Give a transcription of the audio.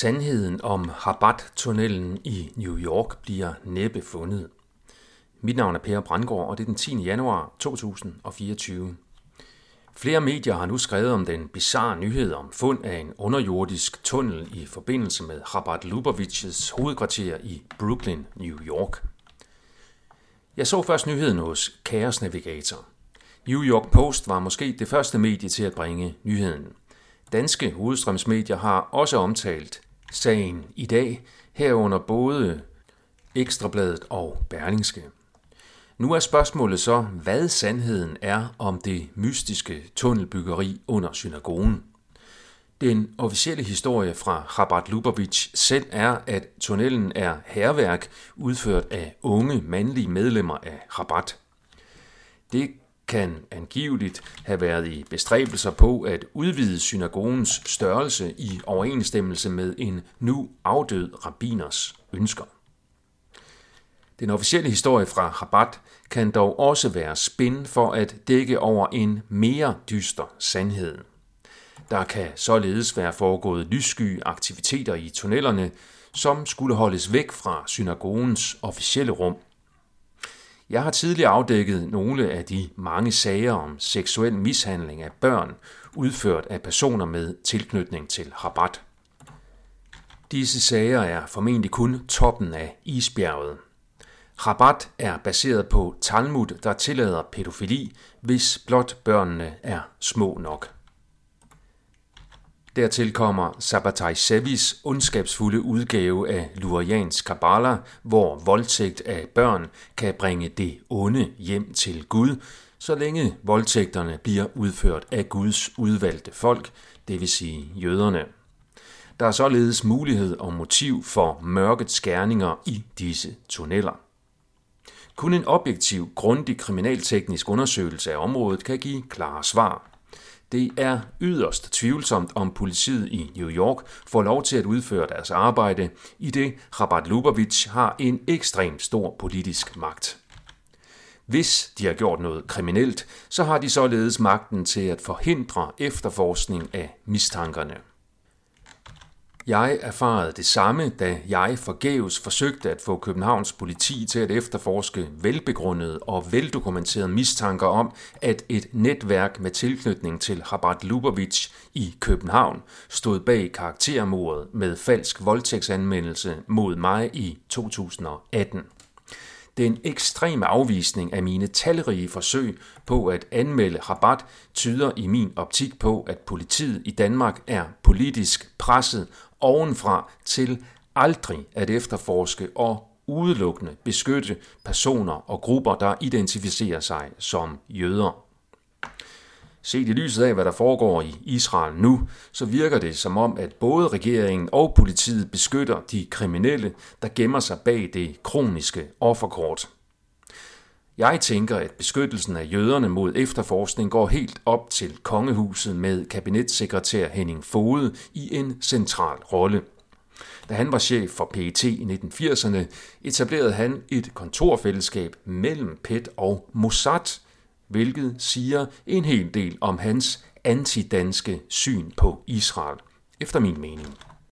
Sandheden om Rabat-tunnelen i New York bliver næppe fundet. Mit navn er Per Brandgaard, og det er den 10. januar 2024. Flere medier har nu skrevet om den bizarre nyhed om fund af en underjordisk tunnel i forbindelse med Rabat Lubavitches hovedkvarter i Brooklyn, New York. Jeg så først nyheden hos Chaos Navigator. New York Post var måske det første medie til at bringe nyheden – Danske hovedstrømsmedier har også omtalt sagen i dag, herunder både Ekstrabladet og Berlingske. Nu er spørgsmålet så, hvad sandheden er om det mystiske tunnelbyggeri under synagogen. Den officielle historie fra Rabat Lubavitch selv er, at tunnelen er herværk udført af unge mandlige medlemmer af Rabat. Det kan angiveligt have været i bestræbelser på at udvide synagogens størrelse i overensstemmelse med en nu afdød rabbiners ønsker. Den officielle historie fra Rabat kan dog også være spin for at dække over en mere dyster sandhed. Der kan således være foregået lyssky aktiviteter i tunnelerne, som skulle holdes væk fra synagogens officielle rum – jeg har tidligere afdækket nogle af de mange sager om seksuel mishandling af børn, udført af personer med tilknytning til Rabat. Disse sager er formentlig kun toppen af isbjerget. Rabat er baseret på Talmud, der tillader pædofili, hvis blot børnene er små nok. Dertil kommer Sabbatai Sevis ondskabsfulde udgave af Lurians Kabbalah, hvor voldtægt af børn kan bringe det onde hjem til Gud, så længe voldtægterne bliver udført af Guds udvalgte folk, det vil sige jøderne. Der er således mulighed og motiv for mørket skærninger i disse tunneller. Kun en objektiv, grundig kriminalteknisk undersøgelse af området kan give klare svar – det er yderst tvivlsomt, om politiet i New York får lov til at udføre deres arbejde, i det Rabat Lubavitch har en ekstremt stor politisk magt. Hvis de har gjort noget kriminelt, så har de således magten til at forhindre efterforskning af mistankerne. Jeg erfarede det samme, da jeg forgæves forsøgte at få Københavns politi til at efterforske velbegrundede og veldokumenterede mistanker om, at et netværk med tilknytning til Rabat Lubavitch i København stod bag karaktermordet med falsk voldtægtsanmeldelse mod mig i 2018. Den ekstreme afvisning af mine talrige forsøg på at anmelde rabat tyder i min optik på, at politiet i Danmark er politisk presset ovenfra til aldrig at efterforske og udelukkende beskytte personer og grupper, der identificerer sig som jøder. Set i lyset af, hvad der foregår i Israel nu, så virker det som om, at både regeringen og politiet beskytter de kriminelle, der gemmer sig bag det kroniske offerkort. Jeg tænker, at beskyttelsen af jøderne mod efterforskning går helt op til kongehuset med kabinetssekretær Henning Fode i en central rolle. Da han var chef for PET i 1980'erne, etablerede han et kontorfællesskab mellem PET og Mossad, hvilket siger en hel del om hans antidanske syn på Israel, efter min mening.